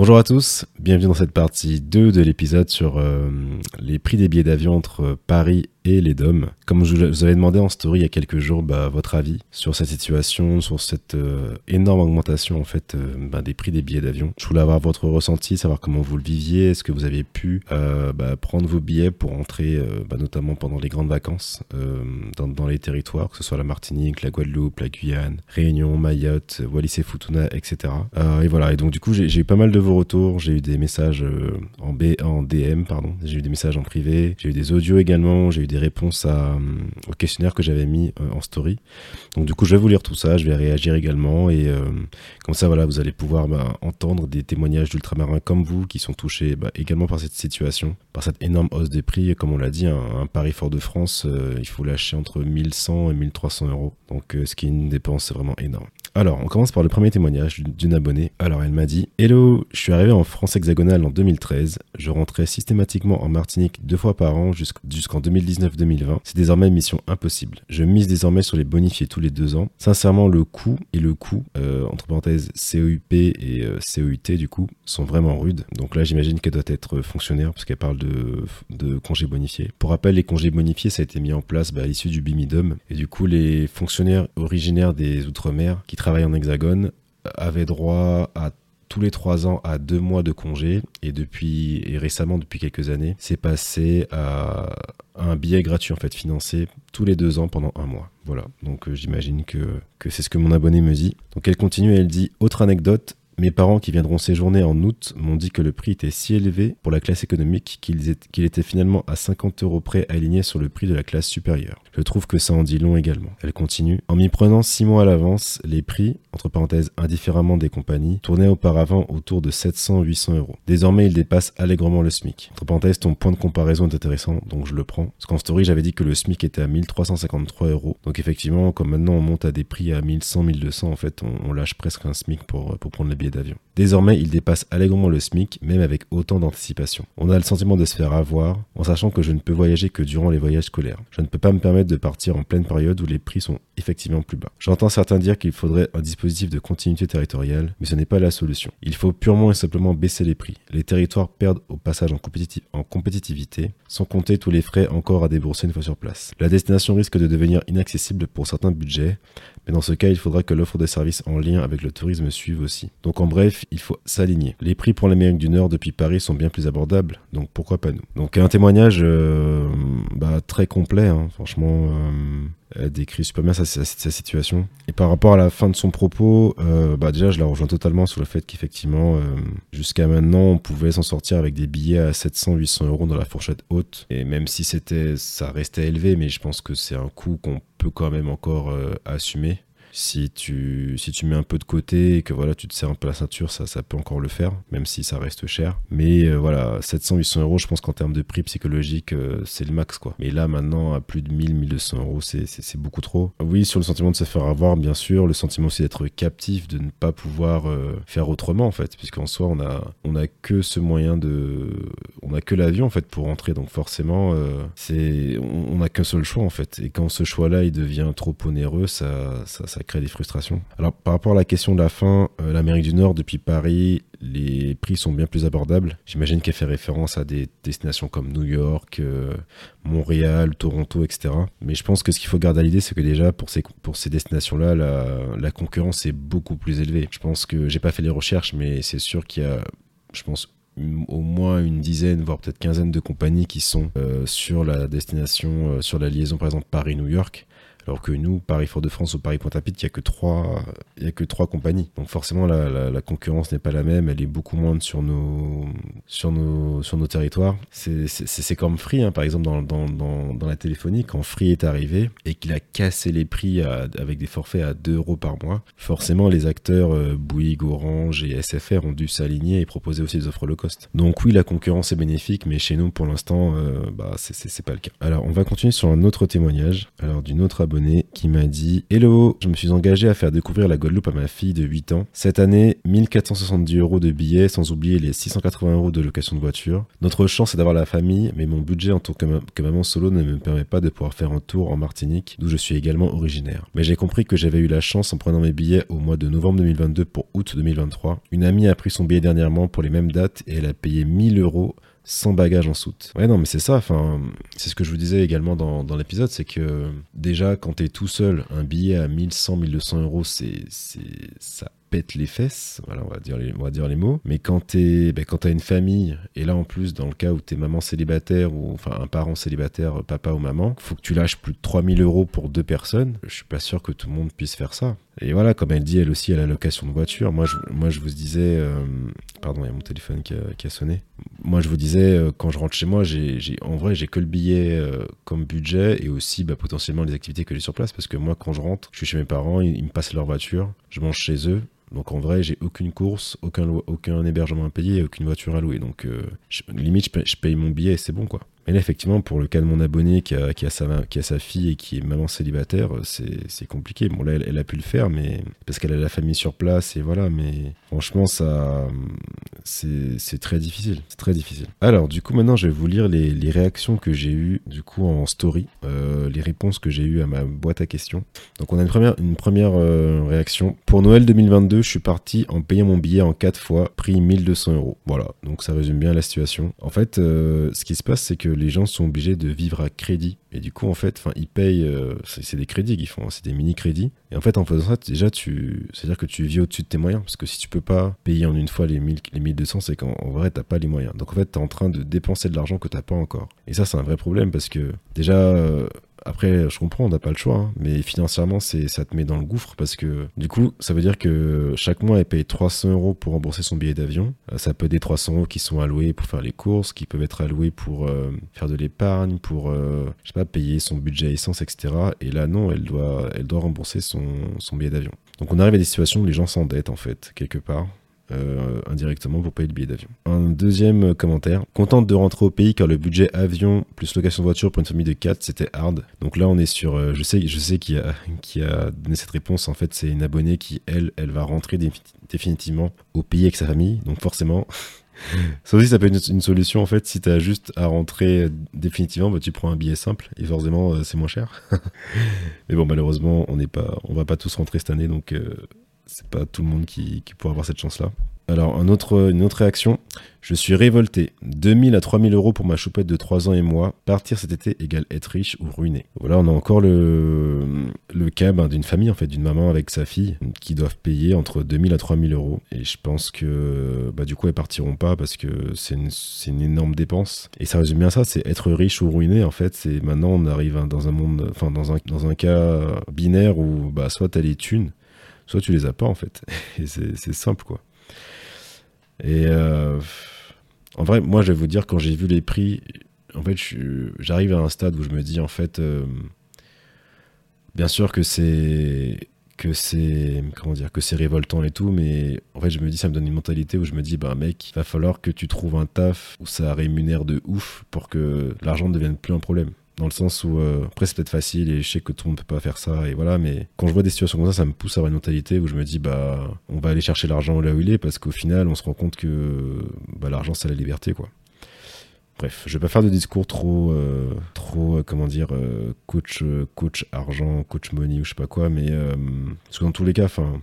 Bonjour à tous, bienvenue dans cette partie 2 de l'épisode sur euh, les prix des billets d'avion entre Paris et les DOM. Comme je vous avais demandé en story il y a quelques jours bah, votre avis sur cette situation, sur cette euh, énorme augmentation en fait euh, bah, des prix des billets d'avion. Je voulais avoir votre ressenti, savoir comment vous le viviez, est-ce que vous avez pu euh, bah, prendre vos billets pour entrer notamment pendant les grandes vacances dans, dans, les territoires, que ce soit la Martinique, la Guadeloupe, la Guyane, Réunion, Mayotte, Wallis et Futuna, etc. et voilà, et donc du coup j'ai eu pas mal de vos retours, j'ai eu des messages en, B, en DM, pardon, j'ai eu des messages en privé, j'ai eu des audios également, j'ai eu des réponses à, au questionnaire que j'avais mis euh, en story. Donc du coup, je vais vous lire tout ça, je vais réagir également et euh, comme ça, voilà, vous allez pouvoir bah, entendre des témoignages d'ultramarins comme vous qui sont touchés bah, également par cette situation, par cette énorme hausse des prix. Comme on l'a dit, un, Paris-Fort-de-France, euh, il faut lâcher entre 1100 et 1300 euros. Donc ce qui est une dépense vraiment énorme. Alors, on commence par le premier témoignage d'une abonnée. Alors, elle m'a dit Hello, je suis arrivé en France hexagonale en 2013. Je rentrais systématiquement en Martinique deux fois par an jusqu'en 2019-2020. C'est désormais mission impossible. Je mise désormais sur les bonifiés tous les deux ans. Sincèrement, le coût et le coût, euh, entre parenthèses COUP et euh, COUT, du coup, sont vraiment rudes. Donc là, j'imagine qu'elle doit être fonctionnaire parce qu'elle parle de, de congés bonifiés. Pour rappel, les congés bonifiés, ça a été mis en place bah, à l'issue du BIMIDOM. Et du coup, les fonctionnaires originaires des Outre-mer qui travaillent en hexagone avaient droit à tous les trois ans à deux mois de congé. Et depuis et récemment depuis quelques années c'est passé à un billet gratuit en fait financé tous les deux ans pendant un mois. Voilà. Donc euh, j'imagine que, que c'est ce que mon abonné me dit. Donc elle continue et elle dit autre anecdote mes parents qui viendront séjourner en août m'ont dit que le prix était si élevé pour la classe économique qu'il était finalement à 50 euros près aligné sur le prix de la classe supérieure. Je trouve que ça en dit long également. Elle continue. En m'y prenant 6 mois à l'avance, les prix, entre parenthèses indifféremment des compagnies, tournaient auparavant autour de 700-800 euros. Désormais, ils dépassent allègrement le SMIC. Entre parenthèses, ton point de comparaison est intéressant, donc je le prends. Parce qu'en story, j'avais dit que le SMIC était à 1353 euros. Donc effectivement, comme maintenant on monte à des prix à 1100, 1200, en fait, on, lâche presque un SMIC pour, pour prendre les billets Désormais, il dépasse allègrement le SMIC, même avec autant d'anticipation. On a le sentiment de se faire avoir, en sachant que je ne peux voyager que durant les voyages scolaires. Je ne peux pas me permettre de partir en pleine période où les prix sont effectivement plus bas. J'entends certains dire qu'il faudrait un dispositif de continuité territoriale, mais ce n'est pas la solution. Il faut purement et simplement baisser les prix. Les territoires perdent au passage en, en compétitivité, sans compter tous les frais encore à débourser une fois sur place. La destination risque de devenir inaccessible pour certains budgets, mais dans ce cas, il faudra que l'offre de services en lien avec le tourisme suive aussi. Donc en bref, il faut s'aligner. Les prix pour l'Amérique du Nord depuis Paris sont bien plus abordables, donc pourquoi pas nous? Donc un témoignage euh, bah, très complet, hein. franchement. Euh, décrit super bien sa, situation. Et par rapport à la fin de son propos, euh, bah déjà, je la rejoins totalement sur le fait qu'effectivement, jusqu'à maintenant, on pouvait s'en sortir avec des billets à 700-800 euros dans la fourchette haute. Et même si c'était, ça restait élevé, mais je pense que c'est un coût qu'on peut quand même encore assumer si tu, si tu mets un peu de côté et que voilà, tu te serres un peu la ceinture, ça, ça peut encore le faire, même si ça reste cher. Mais euh, voilà, 700-800 euros, je pense qu'en termes de prix psychologique, euh, c'est le max quoi. Mais là, maintenant, à plus de 1000-1200 euros, c'est beaucoup trop. Oui, sur le sentiment de se faire avoir, bien sûr, le sentiment aussi d'être captif, de ne pas pouvoir euh, faire autrement en fait, puisqu'en soi, on a, on a que ce moyen de. On a que l'avion en fait pour rentrer, donc forcément, c'est on n'a qu'un seul choix en fait. Et quand ce choix-là, il devient trop onéreux, ça crée des frustrations. Alors par rapport à la question de la fin, euh, l'Amérique du Nord depuis Paris, les prix sont bien plus abordables. J'imagine qu'elle fait référence à des destinations comme New York, euh, Montréal, Toronto, etc. Mais je pense que ce qu'il faut garder à l'idée, c'est que déjà pour ces, pour ces destinations-là, la, la concurrence est beaucoup plus élevée. Je pense que j'ai pas fait les recherches, mais c'est sûr qu'il y a, je pense, au moins une dizaine, voire peut-être quinzaine de compagnies qui sont euh, sur la destination, sur la liaison par exemple Paris-New York. Alors que nous, Paris-Fort-de-France ou Paris-Pointe-à-Pitre, il n'y a, que trois, a que trois compagnies. Donc forcément, la, concurrence n'est pas la même, elle est beaucoup moindre sur nos, sur nos, sur nos territoires. C'est comme Free, hein, par exemple, dans, la téléphonie, quand Free est arrivé et qu'il a cassé les prix avec des forfaits à 2 euros par mois, forcément, les acteurs euh, Bouygues, Orange et SFR ont dû s'aligner et proposer aussi des offres low cost. Donc oui, la concurrence est bénéfique, mais chez nous, pour l'instant, euh, bah, c'est pas le cas. Alors, on va continuer sur un autre témoignage, alors d'une autre abonnée qui m'a dit Hello, je me suis engagé à faire découvrir la Guadeloupe à ma fille de 8 ans. Cette année, 1470 euros de billets, sans oublier les 680 euros de location de voiture. Notre chance est d'avoir la famille, mais mon budget en tant que, maman solo ne me permet pas de pouvoir faire un tour en Martinique, d'où je suis également originaire. Mais j'ai compris que j'avais eu la chance en prenant mes billets au mois de novembre 2022 pour août 2023. Une amie a pris son billet dernièrement pour les mêmes dates et elle a payé 1000 euros sans bagage en soute. Ouais, non, mais c'est ça. Enfin, c'est ce que je vous disais également dans, dans l'épisode, c'est que déjà, quand t'es tout seul, un billet à 1100, 1200 euros, c'est, c'est, ça pète les fesses, voilà, on va dire les, on va dire les mots. Mais quand t'es, ben, quand t'as une famille, et là en plus, dans le cas où t'es maman célibataire ou enfin un parent célibataire, papa ou maman, faut que tu lâches plus de 3000 euros pour deux personnes. Je suis pas sûr que tout le monde puisse faire ça. Et voilà, comme elle dit, elle aussi, à la location de voiture. Moi, je, moi, je vous disais, euh, pardon, il y a mon téléphone qui a, qui a, sonné. Moi, je vous disais, euh, quand je rentre chez moi, j'ai, en vrai, j'ai que le billet euh, comme budget et aussi bah, potentiellement les activités que j'ai sur place. Parce que moi, quand je rentre, je suis chez mes parents, ils me passent leur voiture, je mange chez eux. Donc en vrai, j'ai aucune course, aucun, aucun hébergement à payer aucune voiture à louer. Donc euh, limite, je paye, mon billet et c'est bon quoi. Mais là, effectivement, pour le cas de mon abonné qui a, qui a, sa, qui a sa fille et qui est maman célibataire, c'est compliqué. Bon, là, elle, a pu le faire, mais parce qu'elle a la famille sur place et voilà. Mais franchement, ça, c'est très difficile. C'est très difficile. Alors, du coup, maintenant, je vais vous lire les, les réactions que j'ai eues, du coup, en story, euh, les réponses que j'ai eues à ma boîte à questions. Donc, on a une première, une première euh, réaction. Pour Noël 2022, je suis parti en payant mon billet en 4 fois, prix 1200 euros. Voilà. Donc, ça résume bien la situation. En fait, euh, ce qui se passe, c'est que les gens sont obligés de vivre à crédit. Et du coup, en fait, ils payent, euh, c'est des crédits qu'ils font, hein, c'est des mini-crédits. Et en fait, en faisant ça, déjà, tu, c'est-à-dire que tu vis au-dessus de tes moyens. Parce que si tu peux pas payer en une fois les, 1000, les 1200, c'est qu'en vrai, t'as pas les moyens. Donc en fait, tu es en train de dépenser de l'argent que t'as pas encore. Et ça, c'est un vrai problème parce que déjà, euh, après, je comprends, on n'a pas le choix, hein, mais financièrement, c'est, ça te met dans le gouffre parce que du coup, ça veut dire que chaque mois, elle paye 300 euros pour rembourser son billet d'avion. Euh, ça peut être des 300 euros qui sont alloués pour faire les courses, qui peuvent être alloués pour euh, faire de l'épargne, pour, euh, je sais pas, payer son budget essence, etc. Et là, non, elle doit, rembourser son, son billet d'avion. Donc on arrive à des situations où les gens s'endettent en fait, quelque part. Euh, indirectement pour payer le billet d'avion. Un deuxième commentaire. Contente de rentrer au pays car le budget avion plus location de voiture pour une famille de 4 c'était hard. Donc là on est sur, euh, je sais, je sais qui a, qui a donné cette réponse. En fait c'est une abonnée qui elle, elle va rentrer définitivement au pays avec sa famille. Donc forcément. Ça aussi, ça peut être une solution en fait. Si tu as juste à rentrer définitivement, bah, tu prends un billet simple et forcément euh, c'est moins cher. Mais bon, malheureusement, on n'est pas, on va pas tous rentrer cette année, donc c'est pas tout le monde qui, pourra avoir cette chance-là. Alors, une autre réaction. Je suis révolté. 2000 à 3000 euros pour ma choupette de 3 ans et moi. Partir cet été égale être riche ou ruiné. Voilà, on a encore le, cas ben, d'une famille, en fait, d'une maman avec sa fille, qui doivent payer entre 2000 à 3000 euros. Et je pense que, bah, du coup, elles partiront pas parce que c'est une, énorme dépense. Et ça résume bien ça, c'est être riche ou ruiné, en fait. C'est maintenant, on arrive dans un monde, enfin, dans un, dans un cas binaire où, bah, soit t'as les thunes, soit tu les as pas en fait. C'est simple quoi. Et euh, en vrai, moi je vais vous dire, quand j'ai vu les prix, en fait, j'arrive à un stade où je me dis en fait, euh, bien sûr que c'est que c'est comment dire que c'est révoltant et tout mais en fait je me dis ça me donne une mentalité où je me dis bah mec il va falloir que tu trouves un taf où ça rémunère de ouf pour que l'argent ne devienne plus un problème dans le sens où euh, après c'est peut-être facile et je sais que tout le monde peut pas faire ça et voilà mais quand je vois des situations comme ça ça me pousse à avoir une mentalité où je me dis bah on va aller chercher l'argent là où il est parce qu'au final on se rend compte que bah, l'argent c'est la liberté quoi. Bref je vais pas faire de discours trop euh, trop euh, comment dire coach coach argent coach money ou je sais pas quoi mais parce que dans tous les cas enfin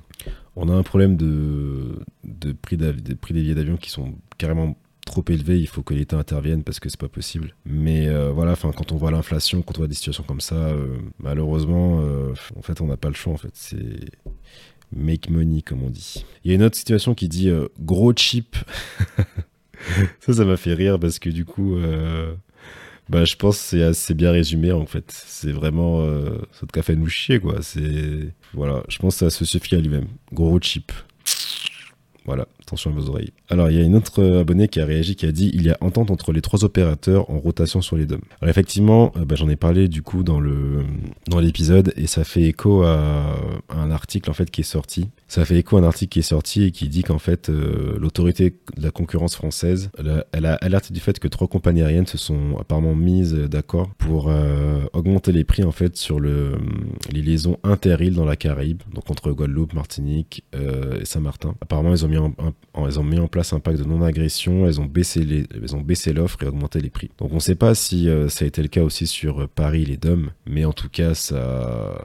on a un problème de de prix des billets d'avion qui sont carrément trop élevé, il faut que l'État intervienne parce que c'est pas possible. Mais euh, voilà, enfin, quand on voit l'inflation, quand on voit des situations comme ça, euh, malheureusement, euh, en fait, on n'a pas le choix. En fait, c'est make money comme on dit. Il y a une autre situation qui dit gros chip. ça, ça m'a fait rire parce que du coup. Bah, je pense que c'est assez bien résumé en fait. C'est vraiment ça te fait nous chier quoi. C'est voilà, je pense que ça se suffit à lui-même. Gros chip. Voilà, attention à vos oreilles. Alors, il y a une autre abonnée qui a réagi, qui a dit il y a entente entre les trois opérateurs en rotation sur les DOM. Alors, effectivement, bah, j'en ai parlé du coup dans le dans l'épisode et ça fait écho à, un article en fait qui est sorti. Ça fait écho à un article qui est sorti et qui dit qu'en fait, l'autorité de la concurrence française, elle a, alerté du fait que trois compagnies aériennes se sont apparemment mises d'accord pour augmenter les prix en fait sur le, les liaisons inter-îles dans la Caraïbe, donc entre Guadeloupe, Martinique et Saint-Martin. Apparemment, ils ont mis en, elles ont mis en place un pacte de non-agression, elles ont baissé l'offre et augmenté les prix. Donc on ne sait pas si euh, ça a été le cas aussi sur euh, Paris les DOM, mais en tout cas ça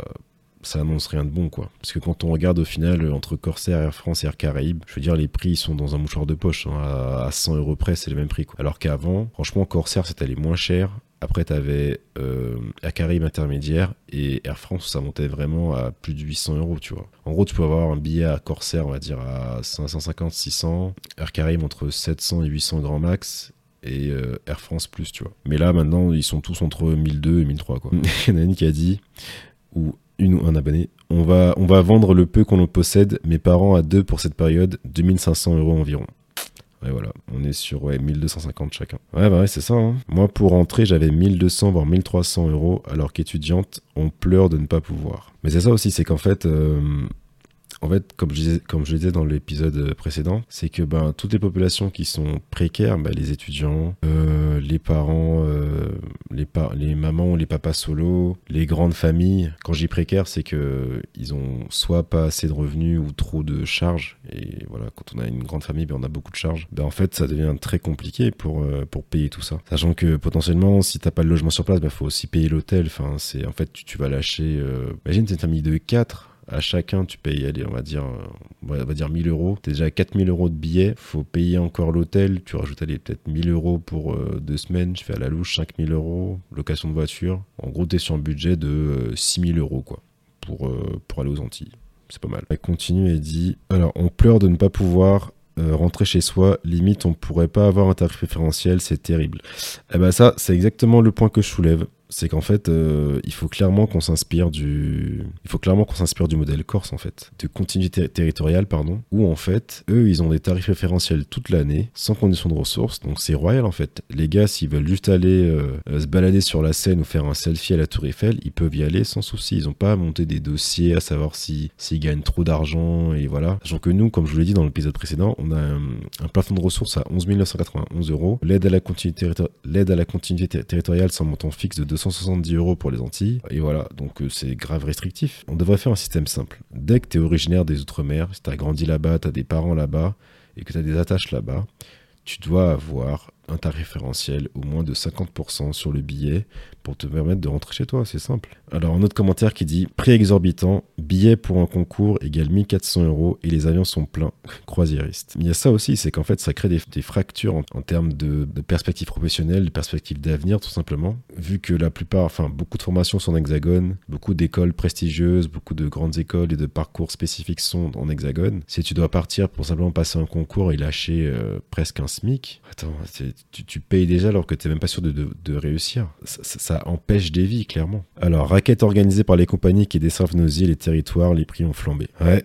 ça annonce rien de bon quoi. Parce que quand on regarde au final euh, entre Corsair, Air France et Air Caraïbes, je veux dire les prix sont dans un mouchoir de poche. Hein. à 100 euros près c'est le même prix quoi. Alors qu'avant, franchement Corsair c'était les moins cher après, tu avais euh, Air Caraïbes intermédiaire et Air France, ça montait vraiment à plus de 800 euros, tu vois. En gros, tu peux avoir un billet à Corsair, on va dire, à 550, 600. Air Caraïbes entre 700 et 800 grand max. Et euh, Air France plus, tu vois. Mais là, maintenant, ils sont tous entre 1002 et 1003, quoi. Il y en a une qui a dit, ou une ou un abonné, on va, on va vendre le peu qu'on possède, mes parents à deux pour cette période, 2500 euros environ. Et voilà, on est sur ouais, 1250 chacun. Ouais, bah ouais, c'est ça. Hein. Moi, pour rentrer, j'avais 1200 voire 1300 euros, alors qu'étudiante, on pleure de ne pas pouvoir. Mais c'est ça aussi, c'est qu'en fait, euh, fait, comme je disais, comme je disais dans l'épisode précédent, c'est que ben, toutes les populations qui sont précaires, ben, les étudiants, euh, les parents, euh, les, mamans les papas solo, les grandes familles, quand j'y précaire, c'est que ils ont soit pas assez de revenus ou trop de charges. Et voilà, quand on a une grande famille, ben, on a beaucoup de charges. Ben, en fait, ça devient très compliqué pour, euh, pour payer tout ça. Sachant que potentiellement, si t'as pas de logement sur place, ben, faut aussi payer l'hôtel. Enfin, c'est en fait, tu, vas lâcher. Imagine, c'est une famille de 4 à chacun, tu payes, allez, on va dire, on va dire 1000 euros. T'es déjà à 4000 euros de billets. Faut payer encore l'hôtel. Tu rajoutes, peut-être 1000 euros pour euh, deux semaines. Je fais à la louche 5000 euros. Location de voiture. En gros, t'es sur un budget de 6000 euh, euros, quoi, pour, euh, pour aller aux Antilles. C'est pas mal. Elle continue et dit Alors, on pleure de ne pas pouvoir rentrer chez soi, limite on pourrait pas avoir un tarif préférentiel, c'est terrible. Eh ben ça, c'est exactement le point que je soulève c'est qu'en fait, euh, il faut clairement qu'on s'inspire du, il faut clairement qu'on s'inspire du modèle corse en fait, de continuité territoriale pardon, où en fait, eux, ils ont des tarifs référentiels toute l'année, sans condition de ressources, donc c'est royal en fait. Les gars, s'ils veulent juste aller euh, se balader sur la scène ou faire un selfie à la Tour Eiffel, ils peuvent y aller sans souci. Ils n'ont pas à monter des dossiers à savoir si s'ils gagnent trop d'argent et voilà. Sachant que nous, comme je vous l'ai dit dans l'épisode précédent, on a un, plafond de ressources à 11 991 euros, l'aide à la continuité, l'aide à la continuité territoriale sans montant fixe de 200 170 euros pour les Antilles. Et voilà, donc euh, c'est grave restrictif. On devrait faire un système simple. Dès que tu es originaire des Outre-mer, si tu as grandi là-bas, tu as des parents là-bas et que tu as des attaches là-bas, tu dois avoir un tarif référentiel au moins de 50% sur le billet pour te permettre de rentrer chez toi, c'est simple. Alors un autre commentaire qui dit prix exorbitant, billet pour un concours égale 1400 euros et les avions sont pleins, croisiériste. Il y a ça aussi, c'est qu'en fait ça crée des, fractures en, termes de, perspectives professionnelles, de perspectives d'avenir tout simplement, vu que la plupart, enfin beaucoup de formations sont en hexagone, beaucoup d'écoles prestigieuses, beaucoup de grandes écoles et de parcours spécifiques sont en hexagone. Si tu dois partir pour simplement passer un concours et lâcher euh, presque un SMIC, attends, tu, payes déjà alors que tu n'es même pas sûr de, réussir. Ça, empêche des vies, clairement. Alors, raquette organisée par les compagnies qui desservent nos îles et territoires, les prix ont flambé. Ouais.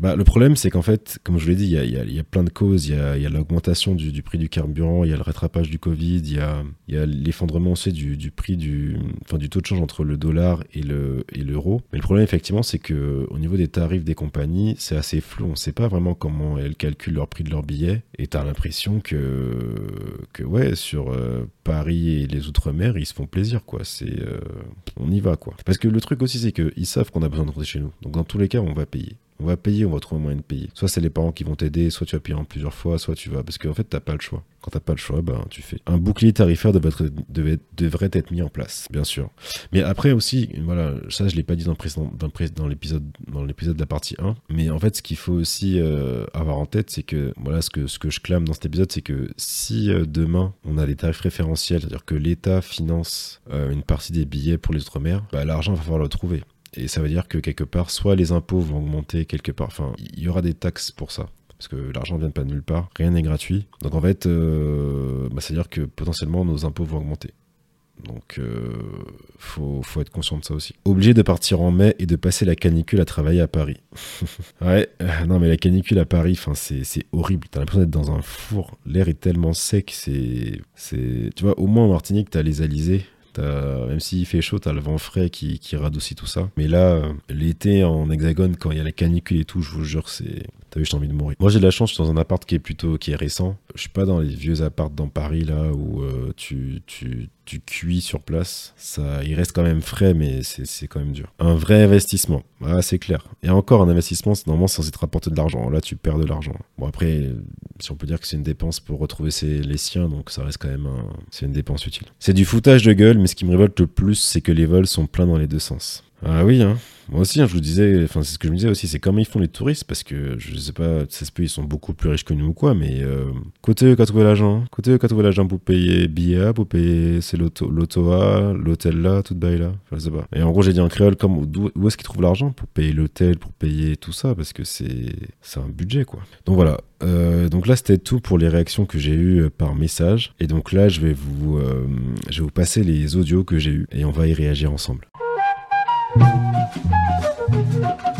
Bah, le problème, c'est qu'en fait, comme je l'ai dit, il y a, plein de causes. Il y a, l'augmentation du, prix du carburant, il y a le rattrapage du Covid, il y a, l'effondrement aussi du, prix du, enfin, du taux de change entre le dollar et l'euro. Mais le problème, effectivement, c'est que au niveau des tarifs des compagnies, c'est assez flou. On ne sait pas vraiment comment elles calculent leur prix de leur billet. Et tu as l'impression que, que, ouais, sur euh, Paris et les Outre-mer, ils se font plaisir, quoi. C'est, euh, on y va, quoi. Parce que le truc aussi, c'est qu'ils savent qu'on a besoin de rentrer chez nous. Donc, dans tous les cas, on va payer on va payer, on va trouver un moyen de payer. Soit c'est les parents qui vont t'aider, soit tu vas payer en plusieurs fois, soit tu vas. Parce qu'en fait, t'as pas le choix. Quand t'as pas le choix, ben, tu fais. Un bouclier tarifaire devrait, être mis en place, bien sûr. Mais après aussi, voilà, ça je l'ai pas dit dans, dans l'épisode dans l'épisode de la partie 1. Mais en fait, ce qu'il faut aussi euh, avoir en tête, c'est que voilà, ce que, ce que je clame dans cet épisode, c'est que si euh, demain on a des tarifs référentiels, c'est-à-dire que l'État finance euh, une partie des billets pour les Outre-mer, bah, l'argent va falloir le trouver. Et ça veut dire que quelque part, soit les impôts vont augmenter quelque part, enfin, il y aura des taxes pour ça. Parce que l'argent ne vient pas de nulle part, rien n'est gratuit. Donc en fait, euh, bah, c'est-à-dire que potentiellement nos impôts vont augmenter. Donc, euh, faut, faut être conscient de ça aussi. Obligé de partir en mai et de passer la canicule à travailler à Paris. ouais, euh, non, mais la canicule à Paris, c'est horrible. T'as l'impression d'être dans un four. L'air est tellement sec. C'est. Tu vois, au moins en Martinique, t'as les alizés même s'il fait chaud, t'as le vent frais qui, qui radoucit tout ça. Mais là, euh, l'été en hexagone, quand il y a la canicule et tout, je vous jure, c'est. T'as vu, j'ai envie de mourir. Moi, j'ai de la chance, je suis dans un appart qui est plutôt qui est récent. Je suis pas dans les vieux apparts dans Paris là où euh, tu, tu, tu cuis sur place. Ça, il reste quand même frais, mais c'est quand même dur. Un vrai investissement, ah, c'est clair. Et encore un investissement, c'est normalement censé te rapporter de l'argent. Là, tu perds de l'argent. Bon après, si on peut dire que c'est une dépense pour retrouver les siens, donc ça reste quand même une dépense utile. C'est du foutage de gueule, mais ce qui me révolte le plus, c'est que les vols sont pleins dans les deux sens. Ah oui, hein. Moi aussi, hein, je vous disais, enfin c'est ce que je me disais aussi, c'est comment ils font les touristes, parce que je sais pas, ça se peut, ils sont beaucoup plus riches que nous ou quoi, mais euh, côté eux, qu'à trouver l'argent, côté eux, qu'à trouver l'argent pour payer billet pour payer c'est l'auto, l'auto A, l'hôtel là, tout bail là, je sais pas. Et en gros, j'ai dit en créole, comme, où, est-ce qu'ils trouvent l'argent pour payer l'hôtel, pour payer tout ça, parce que c'est, un budget quoi. Donc voilà, euh, donc là, c'était tout pour les réactions que j'ai eues euh, par message. Et donc là, je vais vous, je vais vous passer les audios que j'ai eus et on va y réagir ensemble. Thank you.